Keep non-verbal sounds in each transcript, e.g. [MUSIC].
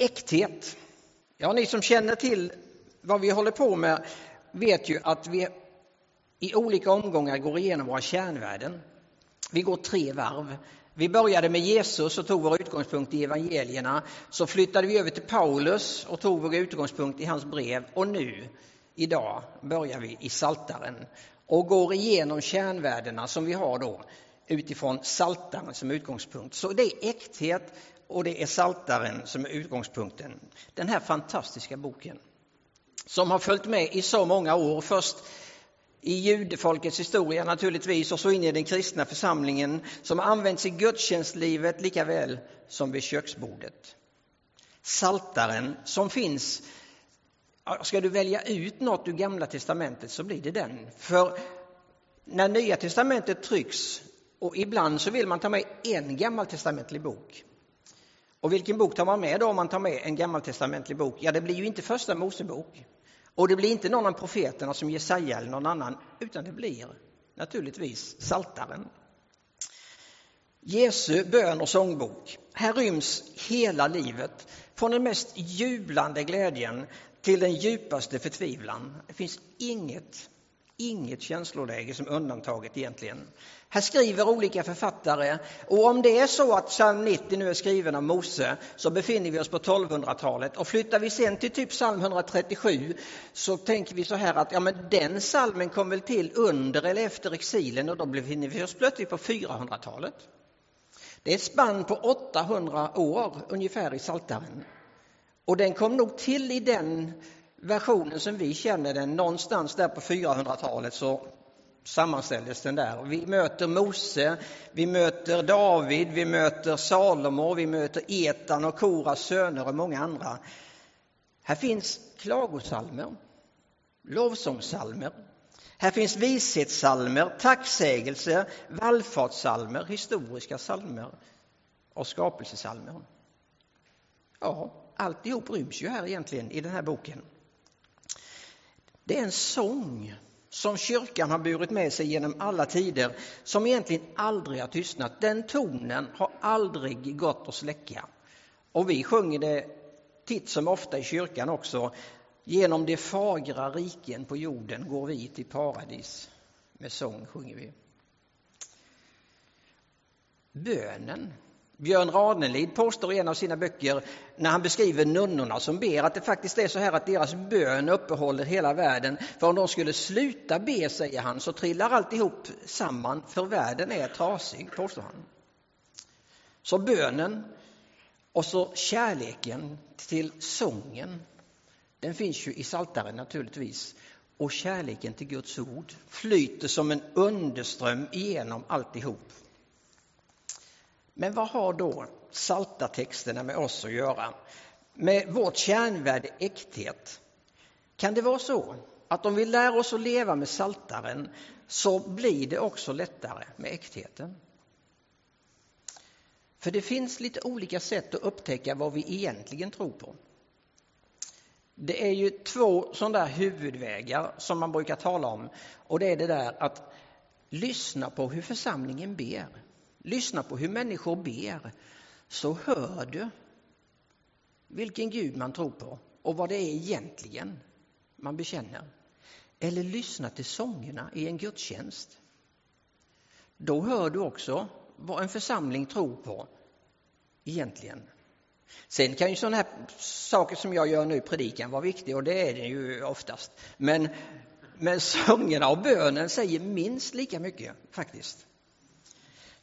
Äkthet. Ja, ni som känner till vad vi håller på med vet ju att vi i olika omgångar går igenom våra kärnvärden. Vi går tre varv. Vi började med Jesus och tog vår utgångspunkt i evangelierna. Så flyttade vi över till Paulus och tog vår utgångspunkt i hans brev. Och nu, idag, börjar vi i Saltaren och går igenom kärnvärdena som vi har då utifrån Saltaren som utgångspunkt. Så det är äkthet och det är Saltaren som är utgångspunkten. Den här fantastiska boken som har följt med i så många år. Först i judefolkets historia naturligtvis och så in i den kristna församlingen som har använts i gudstjänstlivet lika väl som vid köksbordet. Saltaren som finns, ska du välja ut något ur Gamla Testamentet så blir det den. För när Nya Testamentet trycks och ibland så vill man ta med en gammaltestamentlig bok. Och vilken bok tar man med då om man tar med en gammaltestamentlig bok? Ja, det blir ju inte första Mosebok. Och det blir inte någon av profeterna som Jesaja eller någon annan, utan det blir naturligtvis Saltaren. Jesu bön och sångbok. Här ryms hela livet, från den mest jublande glädjen till den djupaste förtvivlan. Det finns inget inget känsloläge som undantaget egentligen. Här skriver olika författare och om det är så att psalm 90 nu är skriven av Mose så befinner vi oss på 1200-talet och flyttar vi sen till typ psalm 137 så tänker vi så här att ja, men den salmen kom väl till under eller efter exilen och då befinner vi oss plötsligt på 400-talet. Det är ett spann på 800 år ungefär i Saltaren. Och den kom nog till i den versionen som vi känner den, någonstans där på 400-talet så sammanställdes den där. Vi möter Mose, vi möter David, vi möter Salomo, vi möter Etan och Koras söner och många andra. Här finns klagosalmer, lovsångssalmer. Här finns vishetssalmer, tacksägelse, vallfartssalmer, historiska salmer och skapelsesalmer. Ja, alltihop ryms ju här egentligen i den här boken. Det är en sång som kyrkan har burit med sig genom alla tider, som egentligen aldrig har tystnat. Den tonen har aldrig gått att släcka. Och vi sjunger det titt som ofta i kyrkan också. Genom de fagra riken på jorden går vi till paradis. Med sång sjunger vi. Bönen Björn Ranelid påstår i en av sina böcker när han beskriver nunnorna som ber att det faktiskt är så här att deras bön uppehåller hela världen. För om de skulle sluta be, säger han, så trillar alltihop samman för världen är trasig, påstår han. Så bönen och så kärleken till sången, den finns ju i Saltaren naturligtvis. Och kärleken till Guds ord flyter som en underström igenom alltihop. Men vad har då salta texterna med oss att göra? Med vårt kärnvärde äkthet? Kan det vara så att om vi lär oss att leva med saltaren så blir det också lättare med äktheten? För det finns lite olika sätt att upptäcka vad vi egentligen tror på. Det är ju två sådana där huvudvägar som man brukar tala om och det är det där att lyssna på hur församlingen ber Lyssna på hur människor ber så hör du vilken Gud man tror på och vad det är egentligen man bekänner. Eller lyssna till sångerna i en gudstjänst. Då hör du också vad en församling tror på egentligen. Sen kan ju sådana här saker som jag gör nu, i predikan, vara viktiga och det är det ju oftast. Men, men sångerna och bönen säger minst lika mycket faktiskt.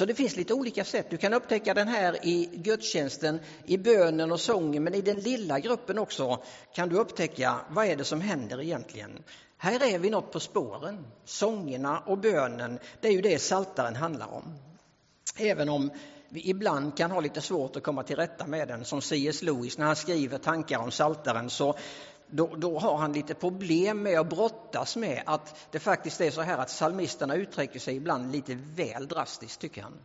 Så det finns lite olika sätt. Du kan upptäcka den här i gudstjänsten, i bönen och sången, men i den lilla gruppen också kan du upptäcka vad är det som händer egentligen. Här är vi något på spåren. Sångerna och bönen, det är ju det saltaren handlar om. Även om vi ibland kan ha lite svårt att komma till rätta med den, som C.S. Lewis när han skriver tankar om saltaren så då, då, har han lite problem med att brottas med att det faktiskt är så här att psalmisterna uttrycker sig ibland lite väl drastiskt, tycker han.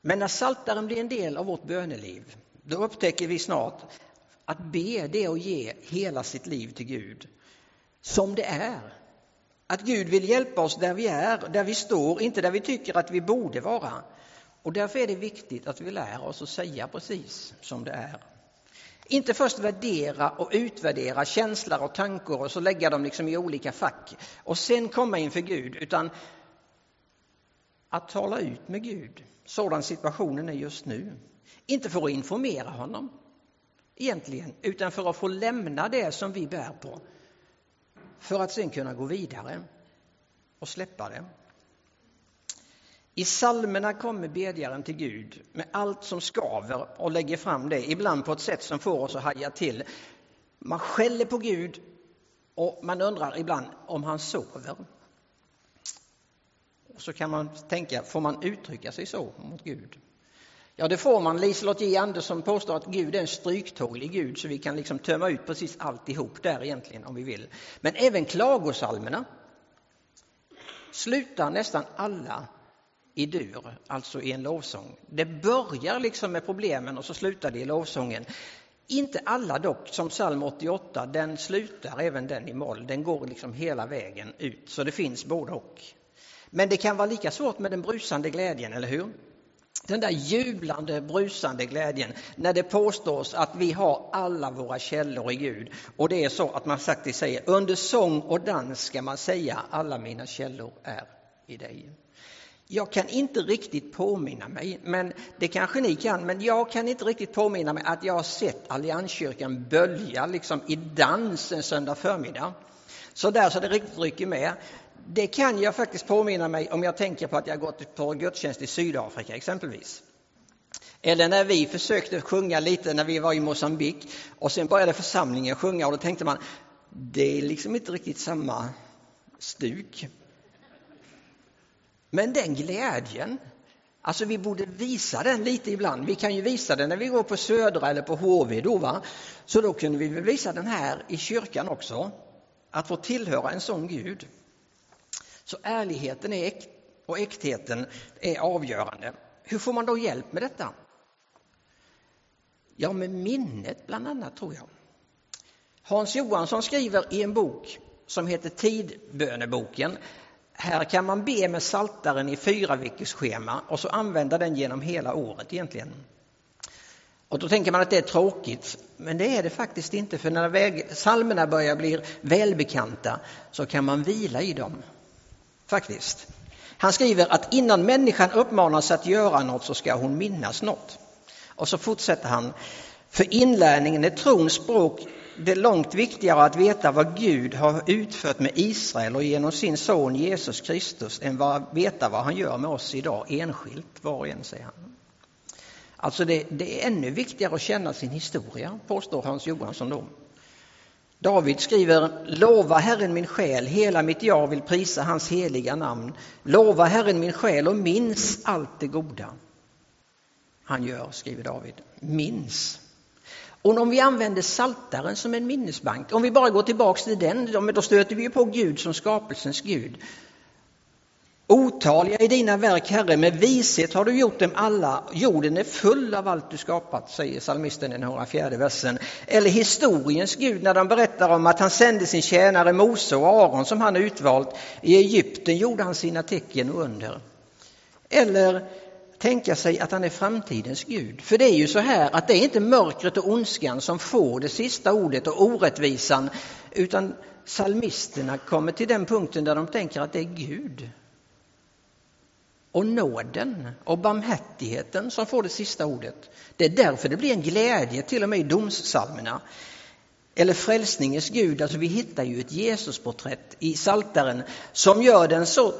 Men när saltaren blir en del av vårt böneliv, då upptäcker vi snart att be, det är att ge hela sitt liv till Gud, som det är. Att Gud vill hjälpa oss där vi är, där vi står, inte där vi tycker att vi borde vara. Och därför är det viktigt att vi lär oss att säga precis som det är. Inte först värdera och utvärdera känslor och tankar och så lägga dem liksom i olika fack och sen komma inför Gud, utan att tala ut med Gud, sådan situationen är just nu. Inte för att informera honom egentligen, utan för att få lämna det som vi bär på. För att sen kunna gå vidare och släppa det. I salmerna kommer bedjaren till Gud med allt som skaver och lägger fram det, ibland på ett sätt som får oss att haja till. Man skäller på Gud och man undrar ibland om han sover. Och så kan man tänka, får man uttrycka sig så mot Gud? Ja, det får man. Liselott J Andersson påstår att Gud är en stryktålig Gud, så vi kan liksom tömma ut precis alltihop där egentligen om vi vill. Men även klagosalmerna slutar nästan alla i dur, alltså i en lovsång. Det börjar liksom med problemen och så slutar det i lovsången. Inte alla dock, som psalm 88, den slutar även den i moll. Den går liksom hela vägen ut, så det finns både och. Men det kan vara lika svårt med den brusande glädjen, eller hur? Den där jublande, brusande glädjen när det påstås att vi har alla våra källor i Gud. Och det är så att man faktiskt säger under sång och dans ska man säga alla mina källor är i dig. Jag kan inte riktigt påminna mig, men det kanske ni kan, men jag kan inte riktigt påminna mig att jag har sett Allianskyrkan bölja liksom i dans en söndag förmiddag. Så där så det riktigt rycker med. Det kan jag faktiskt påminna mig om jag tänker på att jag gått på gudstjänst i Sydafrika exempelvis. Eller när vi försökte sjunga lite när vi var i Mosambik och sen började församlingen sjunga och då tänkte man det är liksom inte riktigt samma stuk. Men den glädjen, alltså vi borde visa den lite ibland. Vi kan ju visa den när vi går på Södra eller på HV då, va? Så då kunde vi visa den här i kyrkan också. Att få tillhöra en sån Gud. Så ärligheten är äkt och äktheten är avgörande. Hur får man då hjälp med detta? Ja, med minnet bland annat tror jag. Hans Johansson skriver i en bok som heter Tidböneboken här kan man be med saltaren i fyra veckors schema och så använda den genom hela året egentligen. Och då tänker man att det är tråkigt, men det är det faktiskt inte, för när psalmerna börjar bli välbekanta så kan man vila i dem. Faktiskt. Han skriver att innan människan uppmanas att göra något så ska hon minnas något. Och så fortsätter han. För inlärningen är trons språk det är långt viktigare att veta vad Gud har utfört med Israel och genom sin son Jesus Kristus än att veta vad han gör med oss idag enskilt, var och en, säger han. Alltså det, det är ännu viktigare att känna sin historia, påstår Hans Johansson då. David skriver Lova Herren min själ, hela mitt jag vill prisa hans heliga namn. Lova Herren min själ och minns allt det goda han gör, skriver David. Minns. Och om vi använder saltaren som en minnesbank, om vi bara går tillbaks till den, då stöter vi på Gud som skapelsens Gud. Otaliga är dina verk, Herre, med vishet har du gjort dem alla. Jorden är full av allt du skapat, säger psalmisten i den 104 versen. Eller historiens Gud när de berättar om att han sände sin tjänare Mose och Aron som han utvalt. I Egypten gjorde han sina tecken och under. Eller tänka sig att han är framtidens Gud. För det är ju så här att det är inte mörkret och ondskan som får det sista ordet och orättvisan, utan psalmisterna kommer till den punkten där de tänker att det är Gud och nåden och barmhärtigheten som får det sista ordet. Det är därför det blir en glädje till och med i domssalmerna. Eller frälsningens Gud, alltså vi hittar ju ett Jesusporträtt i Saltaren som gör den så,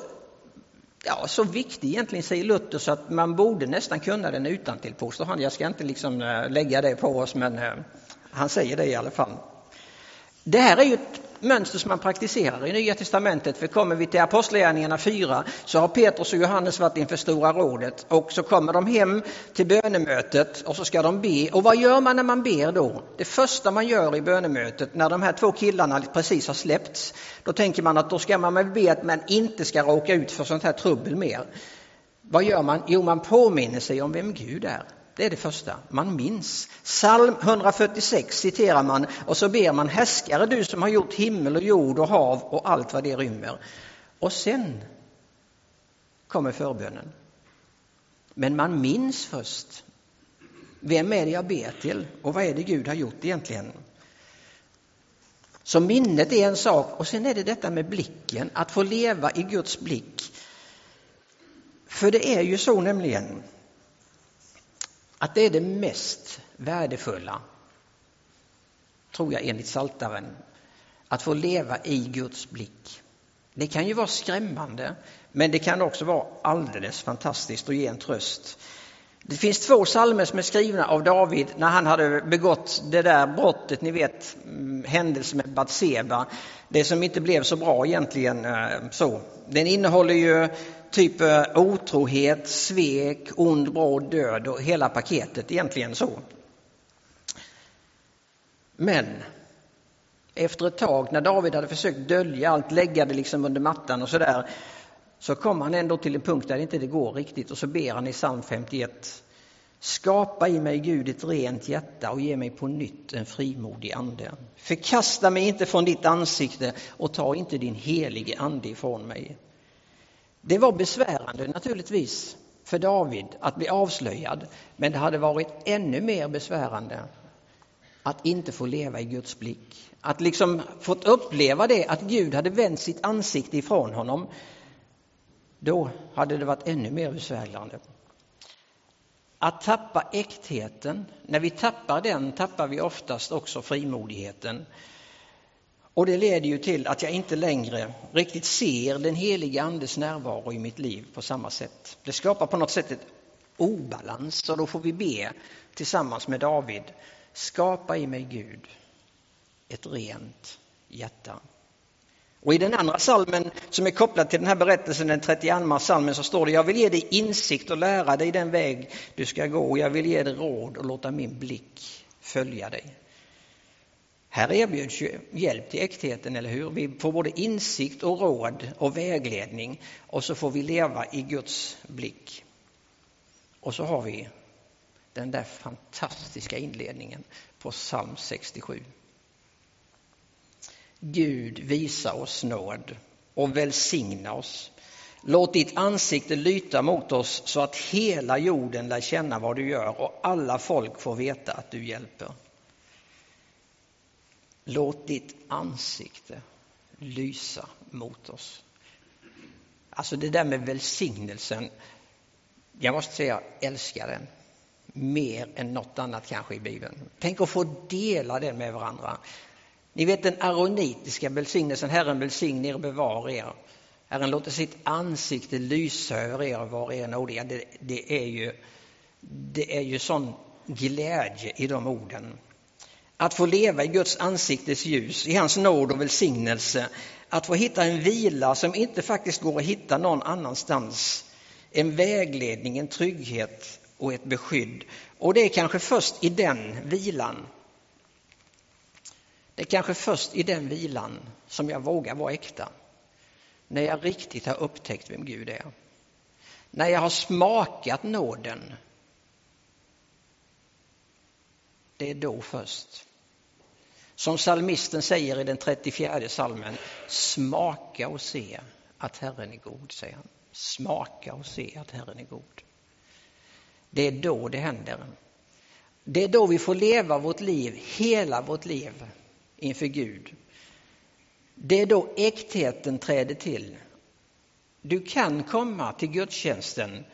ja, så viktig egentligen, säger Luther, så att man borde nästan kunna den utan till påstår han. Jag ska inte liksom eh, lägga det på oss, men eh, han säger det i alla fall. Det här är ju ett mönster som man praktiserar i Nya Testamentet. För kommer vi till Apostlagärningarna 4 så har Petrus och Johannes varit inför Stora rådet och så kommer de hem till bönemötet och så ska de be. Och vad gör man när man ber då? Det första man gör i bönemötet när de här två killarna precis har släppts, då tänker man att då ska man be att man inte ska råka ut för sånt här trubbel mer. Vad gör man? Jo, man påminner sig om vem Gud är. Det är det första, man minns. Psalm 146 citerar man och så ber man härskare du som har gjort himmel och jord och hav och allt vad det rymmer. Och sen kommer förbönen. Men man minns först. Vem är det jag ber till och vad är det Gud har gjort egentligen? Så minnet är en sak och sen är det detta med blicken, att få leva i Guds blick. För det är ju så nämligen att det är det mest värdefulla, tror jag enligt Saltaren, att få leva i Guds blick. Det kan ju vara skrämmande, men det kan också vara alldeles fantastiskt och ge en tröst. Det finns två psalmer som är skrivna av David när han hade begått det där brottet, ni vet mm, händelsen med Batseba. Det som inte blev så bra egentligen. Eh, så. Den innehåller ju typ eh, otrohet, svek, ond, bråd, död och hela paketet egentligen så. Men efter ett tag när David hade försökt dölja allt, lägga det liksom under mattan och sådär, så kom han ändå till en punkt där det inte går riktigt och så ber han i psalm 51. Skapa i mig Gud ett rent hjärta och ge mig på nytt en frimodig ande. Förkasta mig inte från ditt ansikte och ta inte din helige ande ifrån mig. Det var besvärande naturligtvis för David att bli avslöjad, men det hade varit ännu mer besvärande att inte få leva i Guds blick. Att liksom fått uppleva det, att Gud hade vänt sitt ansikte ifrån honom. Då hade det varit ännu mer besvärande. Att tappa äktheten, när vi tappar den tappar vi oftast också frimodigheten. Och det leder ju till att jag inte längre riktigt ser den heliga Andes närvaro i mitt liv på samma sätt. Det skapar på något sätt ett obalans och då får vi be tillsammans med David. Skapa i mig Gud ett rent hjärta. Och i den andra salmen som är kopplad till den här berättelsen, den 32 salmen, så står det Jag vill ge dig insikt och lära dig den väg du ska gå jag vill ge dig råd och låta min blick följa dig. Här erbjuds ju hjälp till äktheten, eller hur? Vi får både insikt och råd och vägledning och så får vi leva i Guds blick. Och så har vi den där fantastiska inledningen på psalm 67. Gud visa oss nåd och välsigna oss. Låt ditt ansikte lyta mot oss så att hela jorden lär känna vad du gör och alla folk får veta att du hjälper. Låt ditt ansikte lysa mot oss. Alltså det där med välsignelsen, jag måste säga jag älskar den mer än något annat kanske i Bibeln. Tänk att få dela den med varandra. Ni vet den aronitiska välsignelsen, Herren välsigne er och bevara er. Herren låter sitt ansikte lysa över er och vara er nådiga. Det, det, är ju, det är ju sån glädje i de orden. Att få leva i Guds ansiktes ljus, i hans nåd och välsignelse. Att få hitta en vila som inte faktiskt går att hitta någon annanstans. En vägledning, en trygghet och ett beskydd. Och det är kanske först i den vilan det är kanske först i den vilan som jag vågar vara äkta. När jag riktigt har upptäckt vem Gud är. När jag har smakat nåden. Det är då först. Som salmisten säger i den 34 salmen, smaka och se att Herren är god, säger han. Smaka och se att Herren är god. Det är då det händer. Det är då vi får leva vårt liv, hela vårt liv, inför Gud. Det är då äktheten träder till. Du kan komma till gudstjänsten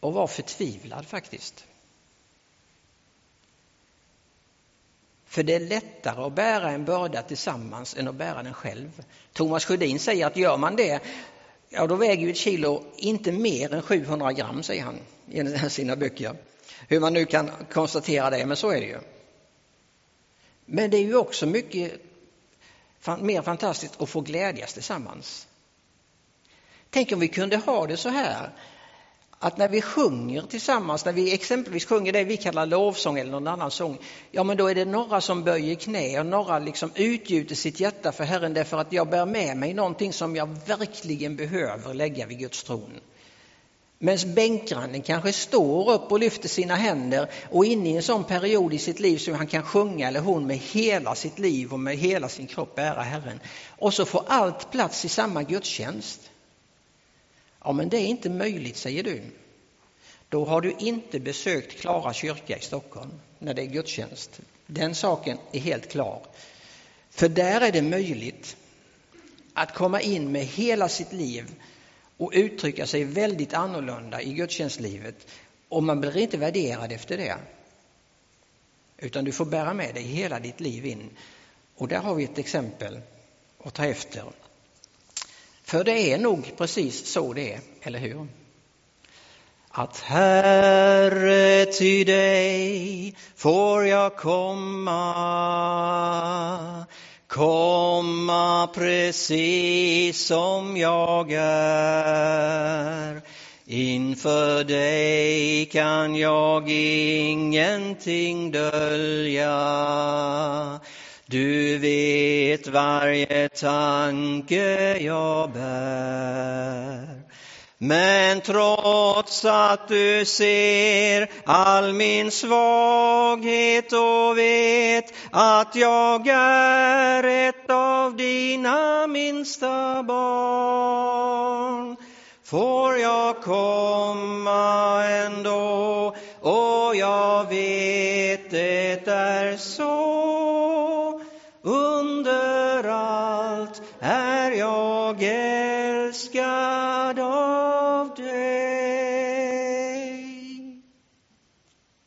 och vara förtvivlad faktiskt. För det är lättare att bära en börda tillsammans än att bära den själv. Thomas Sjödin säger att gör man det, ja då väger ju ett kilo inte mer än 700 gram, säger han i [LAUGHS] sina böcker. Hur man nu kan konstatera det, men så är det ju. Men det är ju också mycket mer fantastiskt att få glädjas tillsammans. Tänk om vi kunde ha det så här att när vi sjunger tillsammans, när vi exempelvis sjunger det vi kallar lovsång eller någon annan sång, ja men då är det några som böjer knä och några liksom utgjuter sitt hjärta för Herren därför att jag bär med mig någonting som jag verkligen behöver lägga vid Guds tron. Medan bänkgrannen kanske står upp och lyfter sina händer och inne i en sån period i sitt liv så han kan sjunga eller hon med hela sitt liv och med hela sin kropp ära Herren. Och så får allt plats i samma gudstjänst. Ja, men det är inte möjligt, säger du. då har du inte besökt Klara kyrka i Stockholm när det är gudstjänst. Den saken är helt klar. För där är det möjligt att komma in med hela sitt liv och uttrycka sig väldigt annorlunda i gudstjänstlivet och man blir inte värderad efter det. Utan du får bära med dig hela ditt liv in. Och där har vi ett exempel att ta efter. För det är nog precis så det är, eller hur? Att Herre till dig får jag komma komma precis som jag är Inför dig kan jag ingenting dölja du vet varje tanke jag bär. Men trots att du ser all min svaghet och vet att jag är ett av dina minsta barn får jag komma ändå? Och jag vet det är så. Jag älskad av dig